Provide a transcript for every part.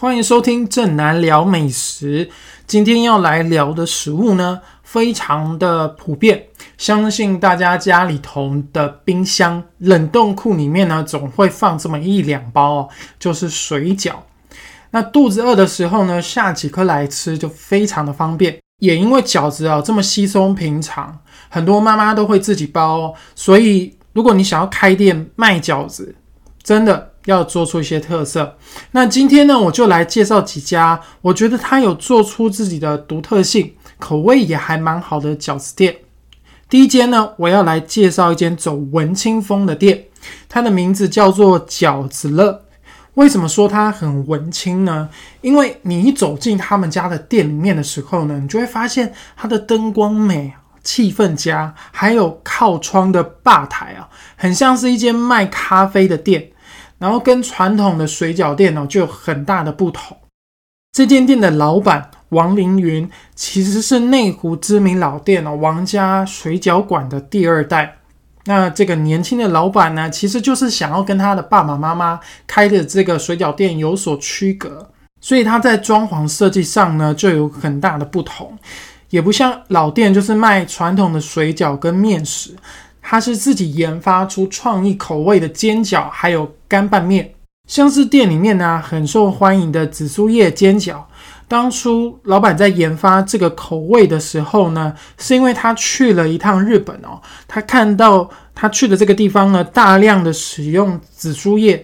欢迎收听正南聊美食。今天要来聊的食物呢，非常的普遍，相信大家家里头的冰箱、冷冻库里面呢，总会放这么一两包哦，就是水饺。那肚子饿的时候呢，下几颗来吃就非常的方便。也因为饺子啊这么稀松平常，很多妈妈都会自己包哦。所以如果你想要开店卖饺子，真的要做出一些特色。那今天呢，我就来介绍几家，我觉得它有做出自己的独特性，口味也还蛮好的饺子店。第一间呢，我要来介绍一间走文青风的店，它的名字叫做饺子乐。为什么说它很文青呢？因为你一走进他们家的店里面的时候呢，你就会发现它的灯光美、气氛佳，还有靠窗的吧台啊，很像是一间卖咖啡的店。然后跟传统的水饺店哦，就有很大的不同。这间店的老板王凌云其实是内湖知名老店哦王家水饺馆的第二代。那这个年轻的老板呢，其实就是想要跟他的爸爸妈妈开的这个水饺店有所区隔，所以他在装潢设计上呢就有很大的不同，也不像老店就是卖传统的水饺跟面食，他是自己研发出创意口味的煎饺，还有干拌面，像是店里面呢很受欢迎的紫苏叶煎饺。当初老板在研发这个口味的时候呢，是因为他去了一趟日本哦，他看到他去的这个地方呢，大量的使用紫苏叶，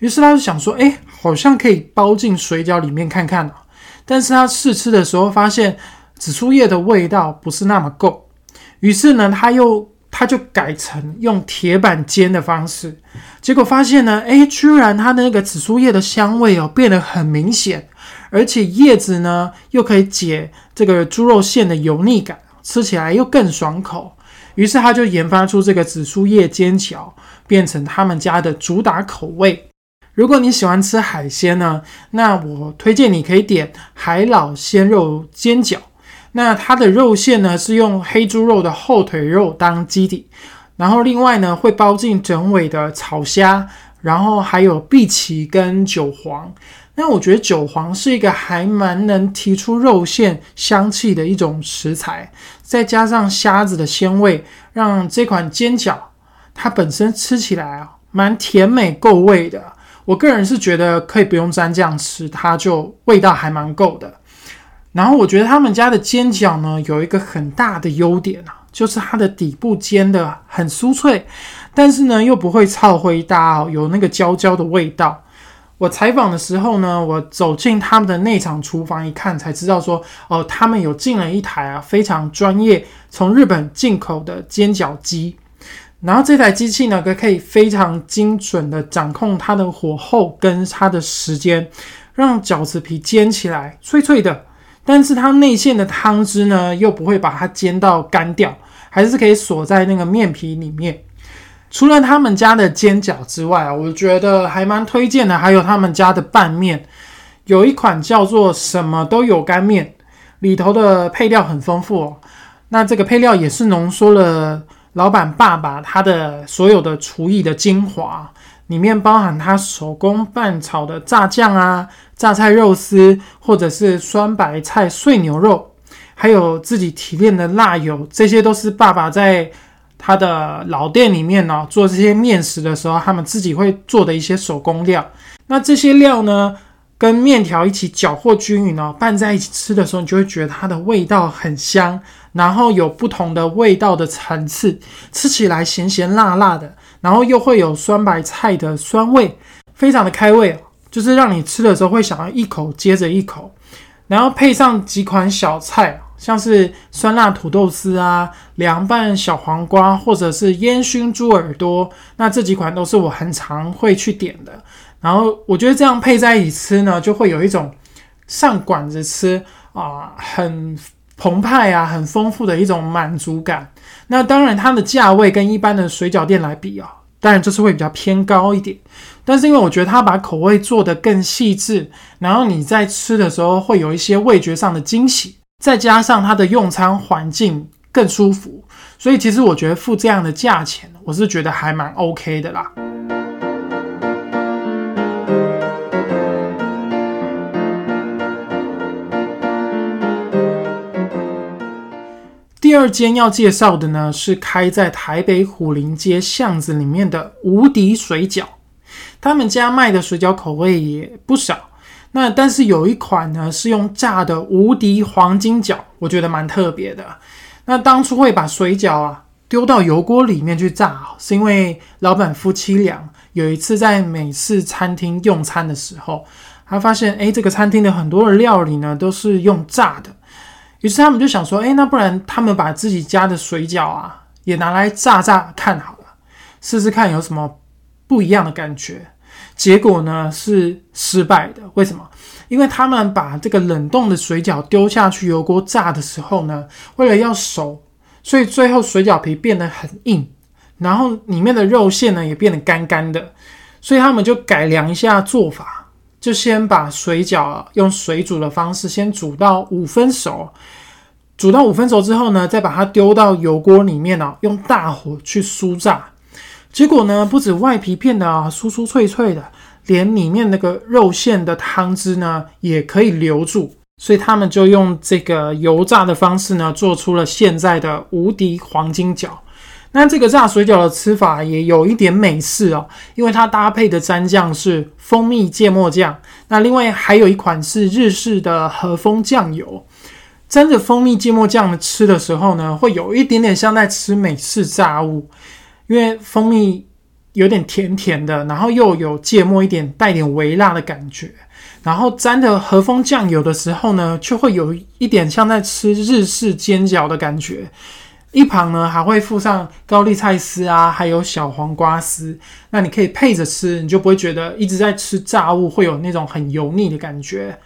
于是他就想说，哎，好像可以包进水饺里面看看。但是他试吃的时候发现紫苏叶的味道不是那么够，于是呢，他又他就改成用铁板煎的方式，结果发现呢，哎，居然它的那个紫苏叶的香味哦变得很明显。而且叶子呢，又可以解这个猪肉馅的油腻感，吃起来又更爽口。于是他就研发出这个紫苏叶煎饺，变成他们家的主打口味。如果你喜欢吃海鲜呢，那我推荐你可以点海老鲜肉煎饺。那它的肉馅呢是用黑猪肉的后腿肉当基底，然后另外呢会包进整尾的草虾，然后还有碧琪跟韭黄。那我觉得韭黄是一个还蛮能提出肉馅香气的一种食材，再加上虾子的鲜味，让这款煎饺它本身吃起来啊蛮甜美够味的。我个人是觉得可以不用蘸酱吃，它就味道还蛮够的。然后我觉得他们家的煎饺呢有一个很大的优点啊，就是它的底部煎的很酥脆，但是呢又不会超灰搭哦，有那个焦焦的味道。我采访的时候呢，我走进他们的内场厨房一看，才知道说，哦，他们有进了一台啊非常专业从日本进口的煎饺机，然后这台机器呢，可可以非常精准的掌控它的火候跟它的时间，让饺子皮煎起来脆脆的，但是它内馅的汤汁呢，又不会把它煎到干掉，还是可以锁在那个面皮里面。除了他们家的煎饺之外啊，我觉得还蛮推荐的。还有他们家的拌面，有一款叫做“什么都有干面”，里头的配料很丰富哦。那这个配料也是浓缩了老板爸爸他的所有的厨艺的精华，里面包含他手工拌炒的炸酱啊、榨菜肉丝，或者是酸白菜碎牛肉，还有自己提炼的辣油，这些都是爸爸在。他的老店里面呢，做这些面食的时候，他们自己会做的一些手工料。那这些料呢，跟面条一起搅和均匀哦，拌在一起吃的时候，你就会觉得它的味道很香，然后有不同的味道的层次，吃起来咸咸辣辣的，然后又会有酸白菜的酸味，非常的开胃，就是让你吃的时候会想要一口接着一口，然后配上几款小菜。像是酸辣土豆丝啊、凉拌小黄瓜，或者是烟熏猪耳朵，那这几款都是我很常会去点的。然后我觉得这样配在一起吃呢，就会有一种上馆子吃啊，很澎湃啊、很丰富的一种满足感。那当然，它的价位跟一般的水饺店来比啊，当然就是会比较偏高一点。但是因为我觉得它把口味做得更细致，然后你在吃的时候会有一些味觉上的惊喜。再加上它的用餐环境更舒服，所以其实我觉得付这样的价钱，我是觉得还蛮 OK 的啦。第二间要介绍的呢，是开在台北虎林街巷子里面的无敌水饺。他们家卖的水饺口味也不少，那但是有一款呢是用炸的无敌黄金饺，我觉得蛮特别的。那当初会把水饺啊丢到油锅里面去炸，是因为老板夫妻俩有一次在美式餐厅用餐的时候，他发现哎，这个餐厅的很多的料理呢都是用炸的，于是他们就想说，哎，那不然他们把自己家的水饺啊也拿来炸炸看好了，试试看有什么不一样的感觉。结果呢是失败的，为什么？因为他们把这个冷冻的水饺丢下去油锅炸的时候呢，为了要熟，所以最后水饺皮变得很硬，然后里面的肉馅呢也变得干干的，所以他们就改良一下做法，就先把水饺用水煮的方式先煮到五分熟，煮到五分熟之后呢，再把它丢到油锅里面哦，用大火去酥炸。结果呢，不止外皮变得啊酥酥脆脆的，连里面那个肉馅的汤汁呢也可以留住，所以他们就用这个油炸的方式呢，做出了现在的无敌黄金饺。那这个炸水饺的吃法也有一点美式哦，因为它搭配的蘸酱是蜂蜜芥末酱，那另外还有一款是日式的和风酱油，沾着蜂蜜芥末酱吃的时候呢，会有一点点像在吃美式炸物。因为蜂蜜有点甜甜的，然后又有芥末一点带点微辣的感觉，然后沾着和风酱油的时候呢，就会有一点像在吃日式煎饺的感觉。一旁呢还会附上高丽菜丝啊，还有小黄瓜丝，那你可以配着吃，你就不会觉得一直在吃炸物，会有那种很油腻的感觉。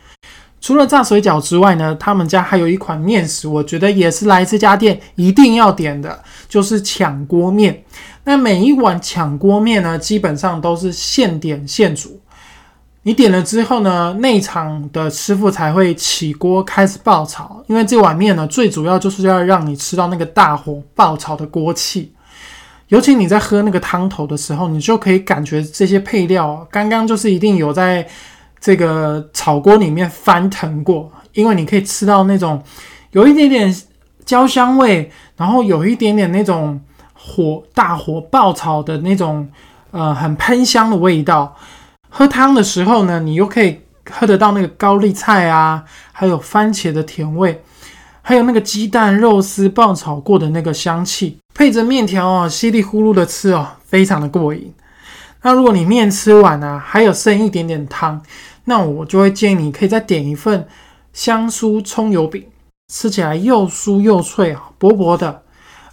除了炸水饺之外呢，他们家还有一款面食，我觉得也是来这家店一定要点的，就是抢锅面。那每一碗抢锅面呢，基本上都是现点现煮。你点了之后呢，内场的师傅才会起锅开始爆炒，因为这碗面呢，最主要就是要让你吃到那个大火爆炒的锅气。尤其你在喝那个汤头的时候，你就可以感觉这些配料刚刚就是一定有在。这个炒锅里面翻腾过，因为你可以吃到那种有一点点焦香味，然后有一点点那种火大火爆炒的那种呃很喷香的味道。喝汤的时候呢，你又可以喝得到那个高丽菜啊，还有番茄的甜味，还有那个鸡蛋肉丝爆炒过的那个香气，配着面条啊，稀里呼噜的吃哦，非常的过瘾。那如果你面吃完啊，还有剩一点点汤。那我就会建议你可以再点一份香酥葱油饼，吃起来又酥又脆啊，薄薄的，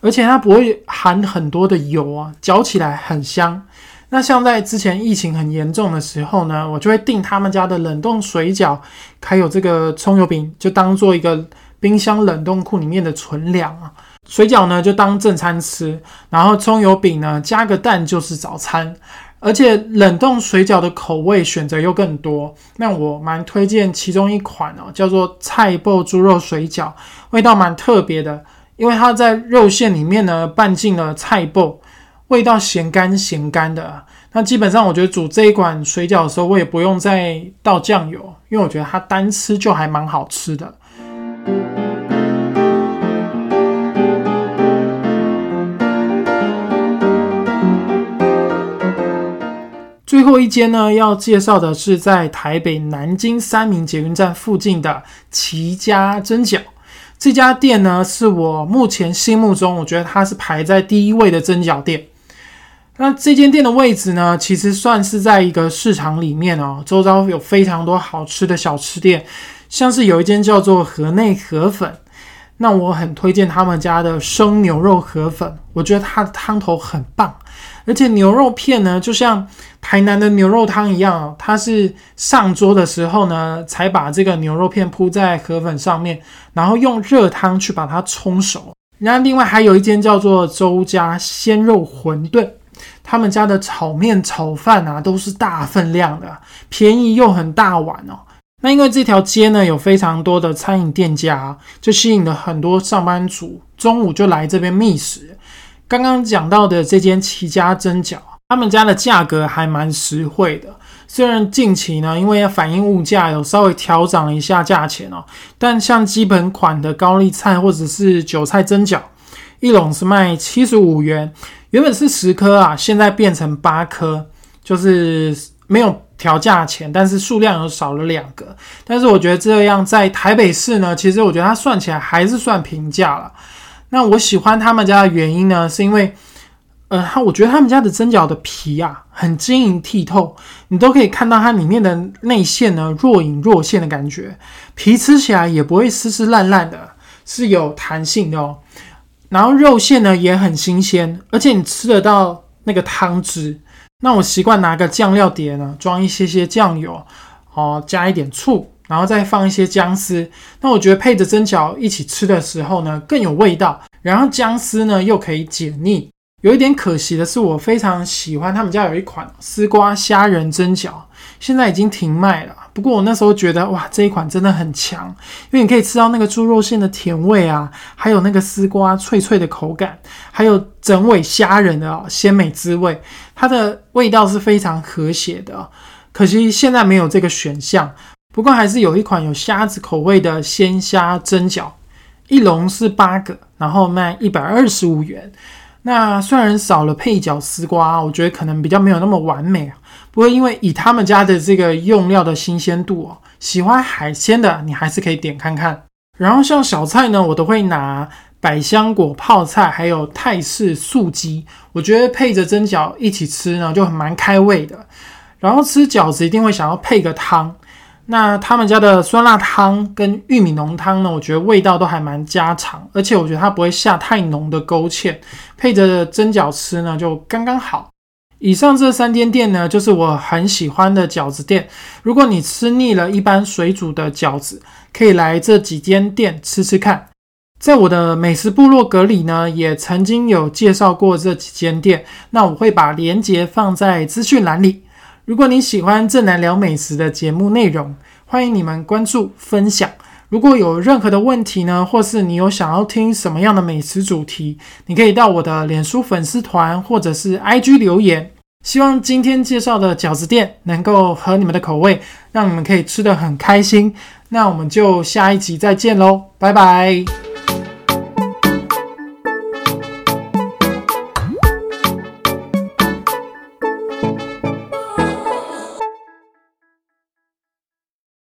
而且它不会含很多的油啊，嚼起来很香。那像在之前疫情很严重的时候呢，我就会订他们家的冷冻水饺，还有这个葱油饼，就当做一个冰箱冷冻库里面的存粮啊。水饺呢就当正餐吃，然后葱油饼呢加个蛋就是早餐。而且冷冻水饺的口味选择又更多，那我蛮推荐其中一款哦，叫做菜爆猪肉水饺，味道蛮特别的，因为它在肉馅里面呢拌进了菜爆，味道咸干咸干的。那基本上我觉得煮这一款水饺的时候，我也不用再倒酱油，因为我觉得它单吃就还蛮好吃的。最后一间呢，要介绍的是在台北南京三明捷运站附近的齐家蒸饺。这家店呢，是我目前心目中，我觉得它是排在第一位的蒸饺店。那这间店的位置呢，其实算是在一个市场里面哦，周遭有非常多好吃的小吃店，像是有一间叫做河内河粉。那我很推荐他们家的生牛肉河粉，我觉得它的汤头很棒，而且牛肉片呢，就像台南的牛肉汤一样，哦它是上桌的时候呢，才把这个牛肉片铺在河粉上面，然后用热汤去把它冲熟。那另外还有一间叫做周家鲜肉馄饨，他们家的炒面、炒饭啊，都是大分量的，便宜又很大碗哦。那因为这条街呢有非常多的餐饮店家，就吸引了很多上班族中午就来这边觅食。刚刚讲到的这间齐家蒸饺，他们家的价格还蛮实惠的，虽然近期呢，因为要反映物价，有稍微调涨了一下价钱哦，但像基本款的高丽菜或者是韭菜蒸饺，一笼是卖七十五元，原本是十颗啊，现在变成八颗，就是没有调价钱，但是数量又少了两个。但是我觉得这样在台北市呢，其实我觉得它算起来还是算平价了。那我喜欢他们家的原因呢，是因为。呃，他我觉得他们家的蒸饺的皮啊，很晶莹剔透，你都可以看到它里面的内馅呢若隐若现的感觉，皮吃起来也不会湿湿烂烂的，是有弹性的哦。然后肉馅呢也很新鲜，而且你吃得到那个汤汁。那我习惯拿个酱料碟呢，装一些些酱油，哦，加一点醋，然后再放一些姜丝。那我觉得配着蒸饺一起吃的时候呢，更有味道。然后姜丝呢又可以解腻。有一点可惜的是，我非常喜欢他们家有一款丝瓜虾仁蒸饺，现在已经停卖了。不过我那时候觉得，哇，这一款真的很强，因为你可以吃到那个猪肉馅的甜味啊，还有那个丝瓜脆脆的口感，还有整尾虾仁的鲜美滋味，它的味道是非常和谐的。可惜现在没有这个选项，不过还是有一款有虾子口味的鲜虾蒸饺，一笼是八个，然后卖一百二十五元。那虽然少了配角丝瓜，我觉得可能比较没有那么完美啊。不过因为以他们家的这个用料的新鲜度哦，喜欢海鲜的你还是可以点看看。然后像小菜呢，我都会拿百香果泡菜，还有泰式素鸡，我觉得配着蒸饺一起吃呢，就很蛮开胃的。然后吃饺子一定会想要配个汤。那他们家的酸辣汤跟玉米浓汤呢？我觉得味道都还蛮家常，而且我觉得它不会下太浓的勾芡，配着蒸饺吃呢就刚刚好。以上这三间店呢，就是我很喜欢的饺子店。如果你吃腻了一般水煮的饺子，可以来这几间店吃吃看。在我的美食部落格里呢，也曾经有介绍过这几间店，那我会把链接放在资讯栏里。如果你喜欢正南聊美食的节目内容，欢迎你们关注分享。如果有任何的问题呢，或是你有想要听什么样的美食主题，你可以到我的脸书粉丝团或者是 IG 留言。希望今天介绍的饺子店能够合你们的口味，让你们可以吃得很开心。那我们就下一集再见喽，拜拜。